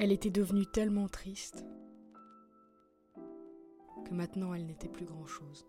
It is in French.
Elle était devenue tellement triste que maintenant elle n'était plus grand-chose.